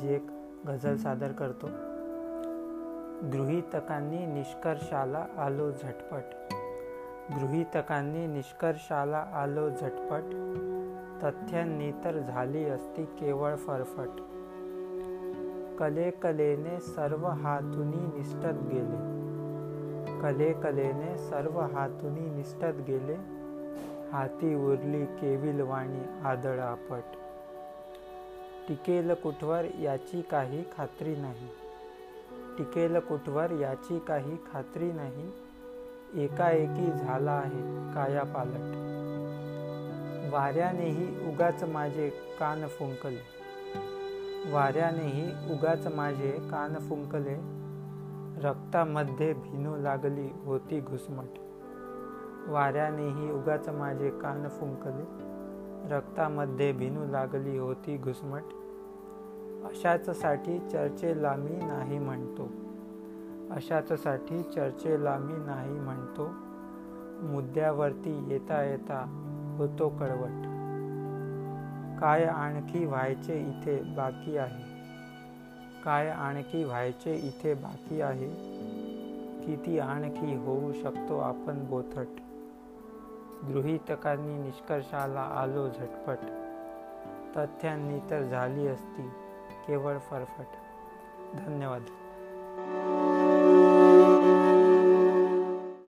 जी एक गझल सादर करतो. गृहितकांनी निष्कर्षाला आलो झटपट. गृहितकांनी निष्कर्षाला आलो झटपट. तथ्यांनी तर झाली असती केवळ फरफट. कले कलेने सर्व हातुनी निष्ठत गेले. कले कलेने सर्व हातुनी निष्ठत गेले. हाती उरली केविलवाणी आदळापट. आपट टिकेल कुठवर याची काही खात्री नाही. टिकेल कुठवर याची काही खात्री नाही. एकाएकी झाला आहे काया पालट. वाऱ्यानेही उगाच माझे कान फुंकले. वाऱ्यानेही उगाच माझे कान फुंकले. रक्तामध्ये भिनू लागली होती घुसमट. वाऱ्यानेही उगाच माझे कान फुंकले. रक्तामध्ये भिनू लागली होती घुसमट. अशाचसाठी चर्चेला मी नाही म्हणतो. अशाचसाठी चर्चेला मी नाही म्हणतो. मुद्द्यावरती येता येता होतो कळवट. काय आणखी व्हायचे इथे बाकी आहे? काय आणखी व्हायचे इथे बाकी आहे? किती आणखी होऊ शकतो आपण बोथट? गृहीतकांनी निष्कर्षाला आलो झटपट. तथ्यांनी तर झाली असती केवळ फरफट. धन्यवाद.